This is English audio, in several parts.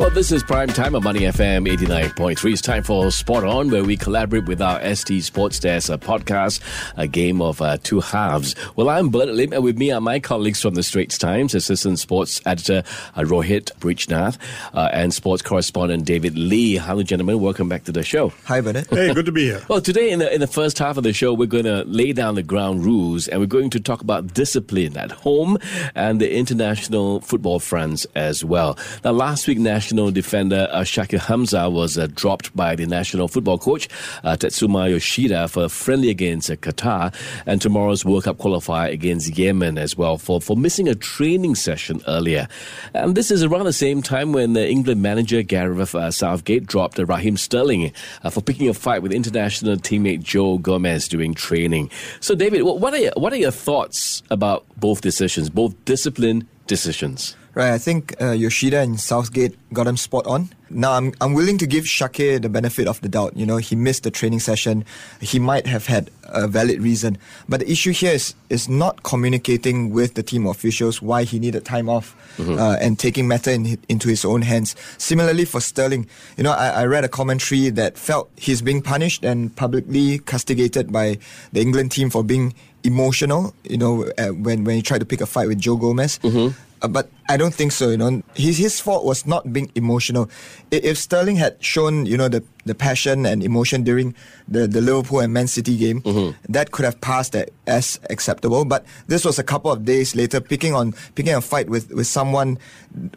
Well, this is Prime Time on Money FM 89.3. It's time for Spot On, where we collaborate with our ST Sports Desk a podcast, a game of uh, two halves. Well, I'm Bernard Lim, and with me are my colleagues from the Straits Times, Assistant Sports Editor uh, Rohit Brijnath, uh, and Sports Correspondent David Lee. Hello, gentlemen. Welcome back to the show. Hi, Bernard. Hey, good to be here. Well, today in the, in the first half of the show, we're going to lay down the ground rules, and we're going to talk about discipline at home and the international football fronts as well. Now, last week, National national defender uh, Shakir Hamzah was uh, dropped by the national football coach uh, Tatsuma Yoshida for a friendly against uh, Qatar and tomorrow's World Cup qualifier against Yemen as well for, for missing a training session earlier. And this is around the same time when the England manager Gareth uh, Southgate dropped uh, Raheem Sterling uh, for picking a fight with international teammate Joe Gomez during training. So, David, what are your, what are your thoughts about both decisions, both discipline decisions? Right, I think uh, Yoshida and Southgate got him spot on. Now, I'm, I'm willing to give Shakir the benefit of the doubt. You know, he missed the training session. He might have had a valid reason. But the issue here is, is not communicating with the team officials why he needed time off mm-hmm. uh, and taking matter in, into his own hands. Similarly, for Sterling, you know, I, I read a commentary that felt he's being punished and publicly castigated by the England team for being emotional, you know, uh, when, when he tried to pick a fight with Joe Gomez. Mm-hmm. Uh, but I don't think so. You know, his his fault was not being emotional. If Sterling had shown you know the, the passion and emotion during the, the Liverpool and Man City game, mm-hmm. that could have passed as acceptable. But this was a couple of days later, picking on picking a fight with, with someone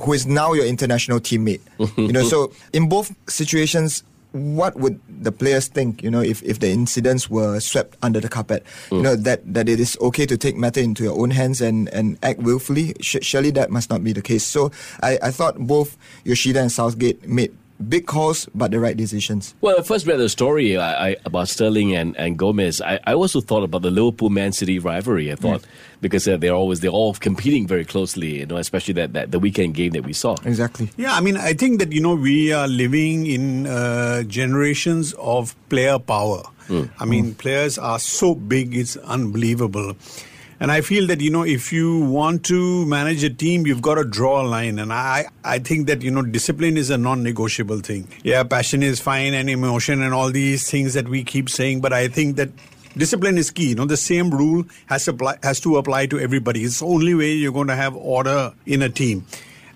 who is now your international teammate. you know, so in both situations, what would the players think, you know, if, if the incidents were swept under the carpet? Mm. You know, that, that it is okay to take matter into your own hands and, and act willfully? Sh- surely that must not be the case. So I, I thought both Yoshida and Southgate made big calls, but the right decisions. Well, I first read the story I, I, about Sterling and, and Gomez. I, I also thought about the Liverpool Man City rivalry. I thought yeah. because uh, they're always they're all competing very closely, you know, especially that, that the weekend game that we saw. Exactly. Yeah, I mean, I think that you know we are living in uh, generations of player power. Mm. I mean, mm. players are so big; it's unbelievable. And I feel that, you know, if you want to manage a team, you've got to draw a line. And I, I think that, you know, discipline is a non negotiable thing. Yeah, passion is fine and emotion and all these things that we keep saying. But I think that discipline is key. You know, the same rule has to apply, has to apply to everybody. It's the only way you're going to have order in a team.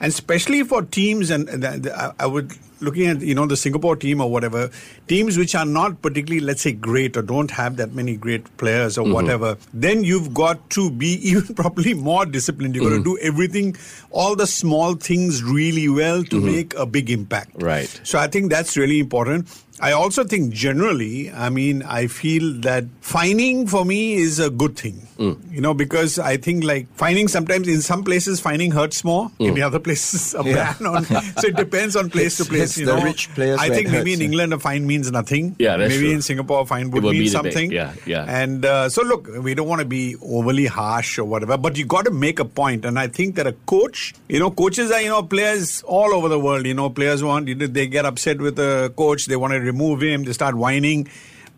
And especially for teams, and I would looking at you know the Singapore team or whatever teams which are not particularly let's say great or don't have that many great players or mm-hmm. whatever then you've got to be even probably more disciplined you've mm-hmm. got to do everything all the small things really well to mm-hmm. make a big impact right so i think that's really important I also think generally, I mean, I feel that fining for me is a good thing. Mm. You know, because I think like fining sometimes in some places fining hurts more, mm. in the other places a yeah. ban on. so it depends on place it's, to place. You know, rich players. I think maybe hurts, in England a fine means nothing. Yeah, maybe true. in Singapore a fine would, mean something. Yeah, yeah. And uh, so look, we don't want to be overly harsh or whatever, but you got to make a point. And I think that a coach, you know, coaches are you know players all over the world. You know, players want you know, they get upset with a coach, they want to remove him, they start whining.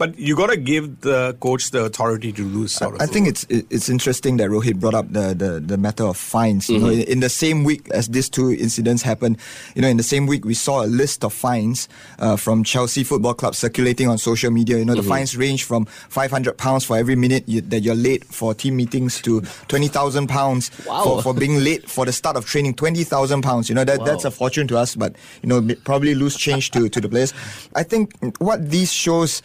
But you got to give the coach the authority to lose. sort I, I think it's it's interesting that Rohit brought up the, the, the matter of fines. You mm-hmm. know, in, in, the same week as these two incidents happened, you know, in the same week we saw a list of fines uh, from Chelsea Football Club circulating on social media. You know, the mm-hmm. fines range from 500 pounds for every minute you, that you're late for team meetings to 20,000 pounds wow. for, for being late for the start of training. 20,000 pounds. You know, that wow. that's a fortune to us, but you know, probably lose change to to the players. I think what these shows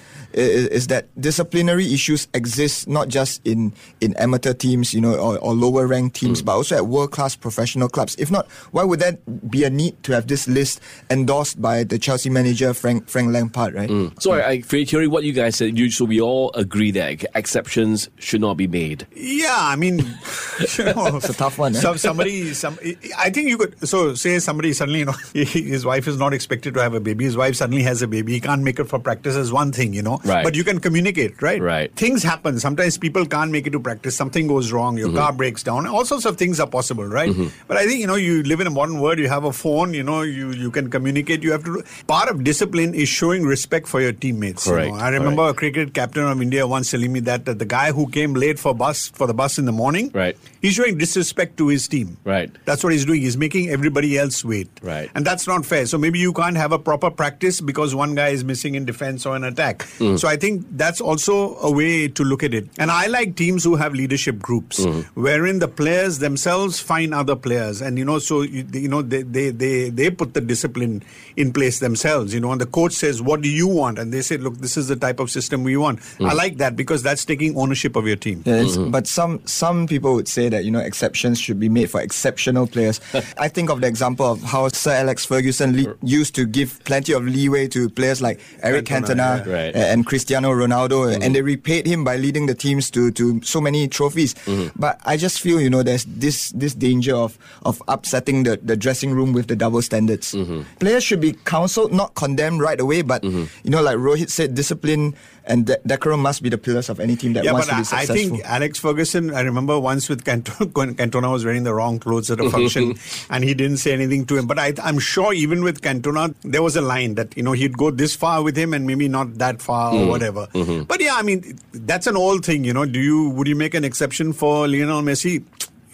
is, is, that disciplinary issues exist not just in, in amateur teams, you know, or, or lower ranked teams, mm. but also at world class professional clubs. If not, why would there be a need to have this list endorsed by the Chelsea manager Frank Frank Lampard, right? Mm. So I, I hearing what you guys said, you, so we all agree that exceptions should not be made. Yeah, I mean. you know, It's a tough one, eh? Some, somebody, some, I think you could. So say somebody suddenly, you know, his wife is not expected to have a baby. His wife suddenly has a baby. He can't make it for practice Is one thing, you know. Right. But you can communicate, right? Right. Things happen. Sometimes people can't make it to practice. Something goes wrong. Your mm-hmm. car breaks down. All sorts of things are possible, right? Mm-hmm. But I think you know, you live in a modern world. You have a phone. You know, you you can communicate. You have to. Do, part of discipline is showing respect for your teammates. you know. I remember a cricket captain of India once telling me that, that the guy who came late for bus for the bus in the morning, Right. he's showing disrespect to his team. Right. That's what he's doing. He's making everybody else wait. Right. And that's not fair. So maybe you can't have a proper practice because one guy is missing in defense or in attack. Mm-hmm. Mm. So I think that's also a way to look at it. And I like teams who have leadership groups Mm-hmm. wherein the players themselves find other players. And, you know, so, you, you know, they, they, they, they put the discipline in place themselves, you know, and the coach says, what do you want? And they say, look, this is the type of system we want. Mm. I like that because that's taking ownership of your team. Yeah, it's- Mm-hmm. But some some people would say that you know exceptions should be made for exceptional players. I think of the example of how Sir Alex Ferguson le- used to give plenty of leeway to players like Eric Cantona, Cantona yeah. Right. and Cristiano Ronaldo, Mm-hmm. and they repaid him by leading the teams to, to so many trophies. Mm-hmm. But I just feel you know there's this this danger of of upsetting the, the dressing room with the double standards. Mm-hmm. Players should be counseled, not condemned right away. But Mm-hmm. you know, like Rohit said, discipline and de- decorum must be the pillars of any team that yeah, wants but to be I, I think Alex Ferguson. I remember once with Cantona, when Cantona was wearing the wrong clothes at a function, and he didn't say anything to him. But I, I'm sure even with Cantona, there was a line that you know he'd go this far with him and maybe not that far or mm-hmm. whatever. Mm-hmm. But yeah, I mean that's an old thing. You know, do you would you make an exception for Lionel Messi?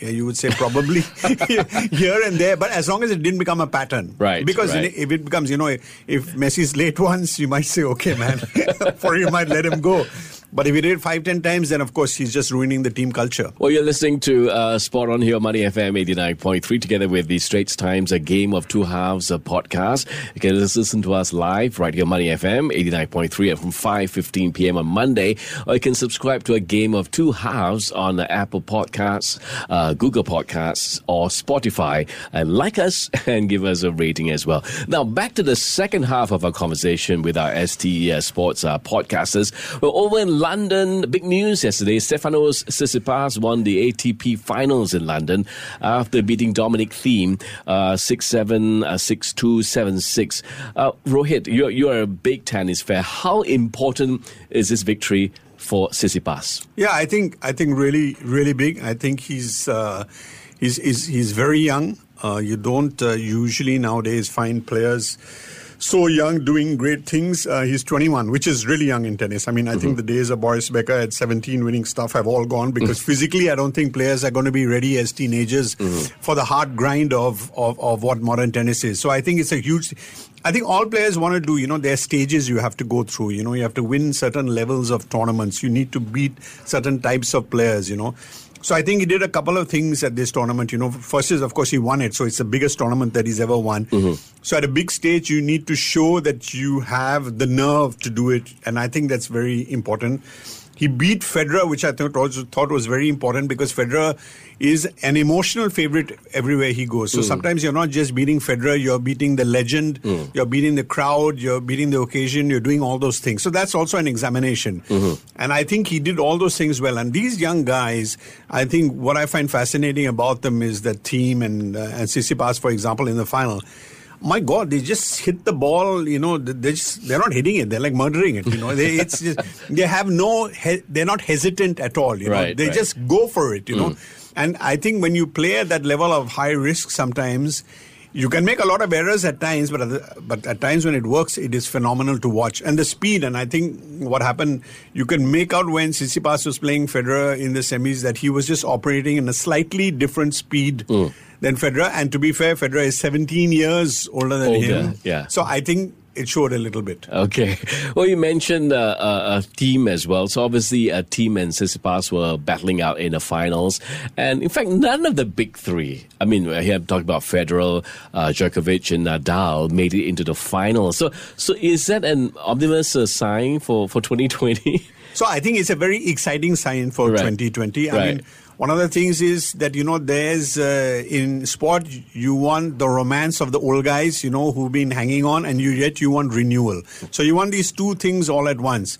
Yeah, you would say probably here and there, but as long as it didn't become a pattern, Right, Because right. if it becomes, you know, if Messi's late once, you might say, okay, man, for you might let him go. But if he did it five, ten times, then of course he's just ruining the team culture. Well, you're listening to uh, Spot on here, Money FM 89.3, together with the Straits Times, a game of two halves, a podcast. You can listen to us live right here, Money FM 89.3 and from 5.15 p.m. on Monday. Or you can subscribe to a game of two halves on uh, Apple Podcasts, uh, Google Podcasts, or Spotify. And like us and give us a rating as well. Now, back to the second half of our conversation with our STE Sports uh, podcasters. Well, over in London, big news yesterday. Stefanos Tsitsipas won the ATP Finals in London after beating Dominic Thiem uh, 6-7, uh, 6-2, 7-6. Uh, Rohit, you're, you're a big tennis fan. How important is this victory for Tsitsipas? Yeah, I think I think really really big. I think he's uh, he's, he's he's very young. Uh, you don't uh, usually nowadays find players so young doing great things. Uh, he's 21, which is really young in tennis. I mean, I think mm-hmm. the days of Boris Becker at 17 winning stuff have all gone because mm-hmm. physically, I don't think players are going to be ready as teenagers mm-hmm. for the hard grind of, of, of what modern tennis is. So I think it's a huge. I think all players want to do, you know, there are stages you have to go through. You know, you have to win certain levels of tournaments. You need to beat certain types of players, you know. So I think he did a couple of things at this tournament. You know, first is of course he won it, so it's the biggest tournament that he's ever won. Mm-hmm. So at a big stage, you need to show that you have the nerve to do it, and I think that's very important. He beat Federer, which I thought was, thought was very important because Federer is an emotional favorite everywhere he goes. So hmm. sometimes you're not just beating Federer, you're beating the legend, hmm. you're beating the crowd, you're beating the occasion, you're doing all those things. So that's also an examination. Mm-hmm. And I think he did all those things well. And these young guys, I think what I find fascinating about them is the Thiem and, uh, and Tsitsipas, for example, in the final my God, they just hit the ball. You know, they just they're not hitting it. They're like murdering it. You know, they it's just, they have no he, they're not hesitant at all. You know, Right, they right. just go for it. You know, mm. and I think when you play at that level of high risk, sometimes. You can make a lot of errors at times, but at, but at times when it works, it is phenomenal to watch. And the speed, and I think what happened, you can make out when Tsitsipas was playing Federer in the semis that he was just operating in a slightly different speed mm. than Federer. And to be fair, Federer is 17 years older than Older, him. yeah. So I think it showed a little bit. Okay. Well, you mentioned uh, a, a Thiem as well. So obviously, a Thiem and Tsitsipas were battling out in the finals, and in fact, none of the big three. I mean, here talking about Federer, uh, Djokovic, and Nadal made it into the finals. So, so is that an uh, sign for for 2020? So I think it's a very exciting sign for Right. 2020. I Right. mean, one of the things is that you know there's uh, in sport you want the romance of the old guys, you know, who've been hanging on, and you yet you want renewal. So you want these two things all at once.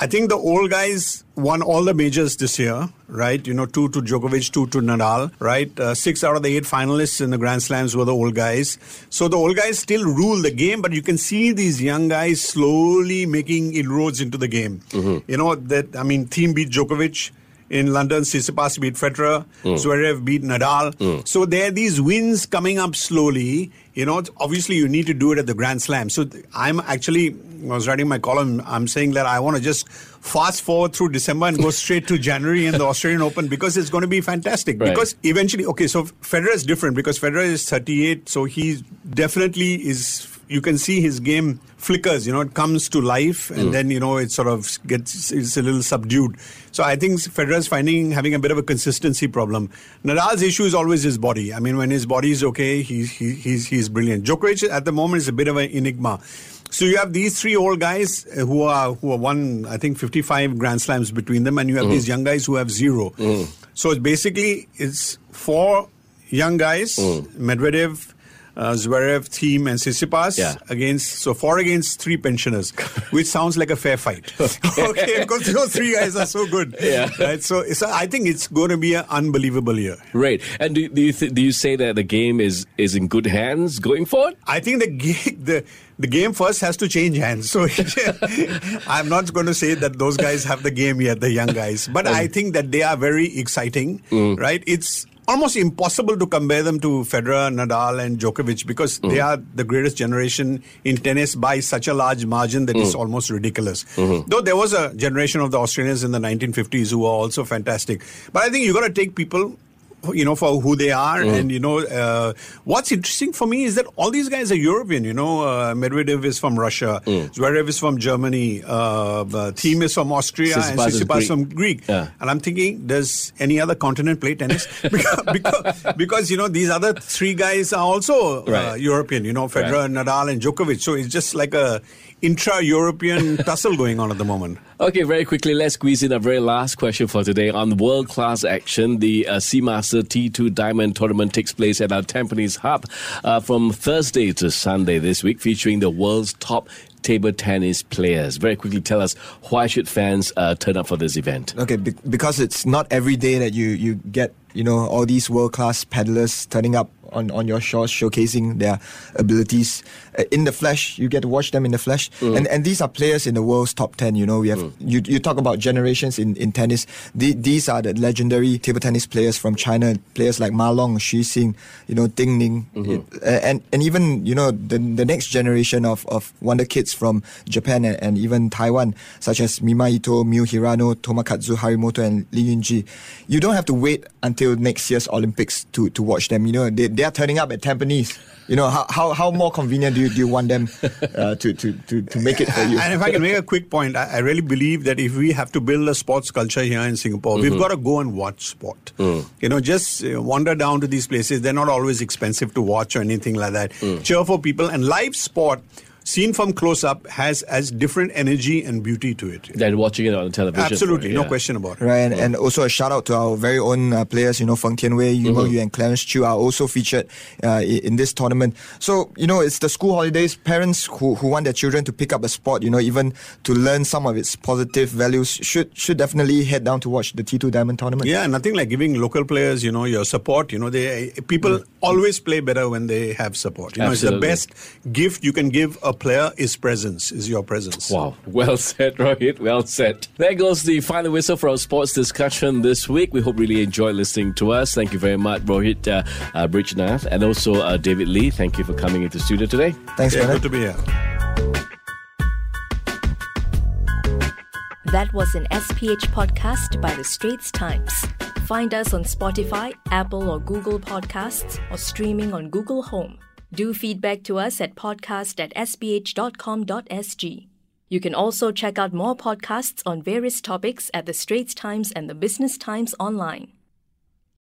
I think the old guys won all the majors this year, right? You know, two to Djokovic, two to Nadal, right? Uh, six out of the eight finalists in the Grand Slams were the old guys. So the old guys still rule the game, but you can see these young guys slowly making inroads into the game. Mm-hmm. You know, that, I mean, Thiem beat Djokovic in London, Tsitsipas beat Federer, mm. Zverev beat Nadal. Mm. So there are these wins coming up slowly. You know, obviously you need to do it at the Grand Slam. So I'm actually, I was writing my column, I'm saying that I want to just fast forward through December and go straight to January and the Australian Open because it's going to be fantastic. Right. Because eventually, okay, so Federer is different because Federer is 38, so he definitely is you can see his game flickers. You know, it comes to life, and mm. then you know it sort of gets it's a little subdued. So I think Federer is finding having a bit of a consistency problem. Nadal's issue is always his body. I mean, when his body is okay, he's he, he's he's brilliant. Djokovic at the moment is a bit of an enigma. So you have these three old guys who are who are won, I think, 55 Grand Slams between them, and you have mm. these young guys who have zero. Mm. So it's basically it's four young guys, mm. Medvedev, uh, Zverev, Thiem, and Tsitsipas yeah. against so four against three pensioners, which sounds like a fair fight. okay. okay, because those three guys are so good. Yeah. Right. So, so I think it's going to be an unbelievable year. Right. And do, do you th- do you say that the game is is in good hands going forward? I think the game the the game first has to change hands. So I'm not going to say that those guys have the game yet, the young guys, but I think that they are very exciting. Mm. Right. It's almost impossible to compare them to Federer, Nadal, and Djokovic because mm-hmm. they are the greatest generation in tennis by such a large margin that mm-hmm. it's almost ridiculous. Mm-hmm. Though there was a generation of the Australians in the 1950s who were also fantastic. But I think you got to take people you know, for who they are. Mm. And, you know, uh, what's interesting for me is that all these guys are European. You know, uh, Medvedev is from Russia, mm. Zverev is from Germany, uh, Thiem is from Austria, Tsitsipas and Tsitsipas is from Greek. Yeah. And I'm thinking, does any other continent play tennis? because, because, because, you know, these other three guys are also uh, right. European, you know, Federer, right. Nadal, and Djokovic. So it's just like a intra-European tussle going on at the moment. Okay, very quickly, let's squeeze in a very last question for today. On world-class action, the uh, Seamaster T2 Diamond Tournament takes place at our Tampines Hub uh, from Thursday to Sunday this week, featuring the world's top table tennis players. Very quickly, tell us why should fans uh, turn up for this event? Okay, be- because it's not every day that you you get you know all these world class paddlers turning up on, on your shores, showcasing their abilities uh, in the flesh. You get to watch them in the flesh, mm. and and these are players in the world's top ten. You know, we have mm. you you talk about generations in in tennis. The, these are the legendary table tennis players from China. Players like Ma Long, Xu Xin, you know, Ding Ning, mm-hmm. uh, and and even you know the the next generation of of wonder kids from Japan and, and even Taiwan, such as Mima Ito, Miu Hirano, Tomokazu Harimoto, and Lin Yun-ju. You don't have to wait until next year's Olympics to to watch them. You know, they they are turning up at Tampines. You know, how, how, how more convenient do you, do you want them uh, to, to, to, to make it for you? And if I can make a quick point, I, I really believe that if we have to build a sports culture here in Singapore, mm-hmm. we've got to go and watch sport. Mm. You know, just uh, wander down to these places. They're not always expensive to watch or anything like that. Mm. Cheer for people. And live sport seen from close up has as different energy and beauty to it than watching it on television. Absolutely, yeah. no question about it. Right, and, and, also a shout out to our very own uh, players. You know, Feng Tianwei, Yu mm-hmm. Yu, and Clarence Chew are also featured uh, in this tournament. So you know, it's the school holidays. Parents who, who want their children to pick up a sport, you know, even to learn some of its positive values, should should definitely head down to watch the T2 Diamond tournament. Yeah, nothing like giving local players, you know, your support. You know, they people mm-hmm. always play better when they have support. You Absolutely. know, it's the best gift you can give a player is presence presence, is your presence. Wow. Well said, Rohit. Well said. There goes the final whistle for our sports discussion this week. We hope you really enjoyed listening to us. Thank you very much, Rohit uh, uh, Brijnath, and also uh, David Lee. Thank you for coming into studio today. Thanks, yeah, Good to be here. That was an SPH podcast by The Straits Times. Find us on Spotify, Apple or Google Podcasts, or streaming on Google Home. Do feedback to us at podcast at sph.com.sg. You can also check out more podcasts on various topics at the Straits Times and the Business Times online.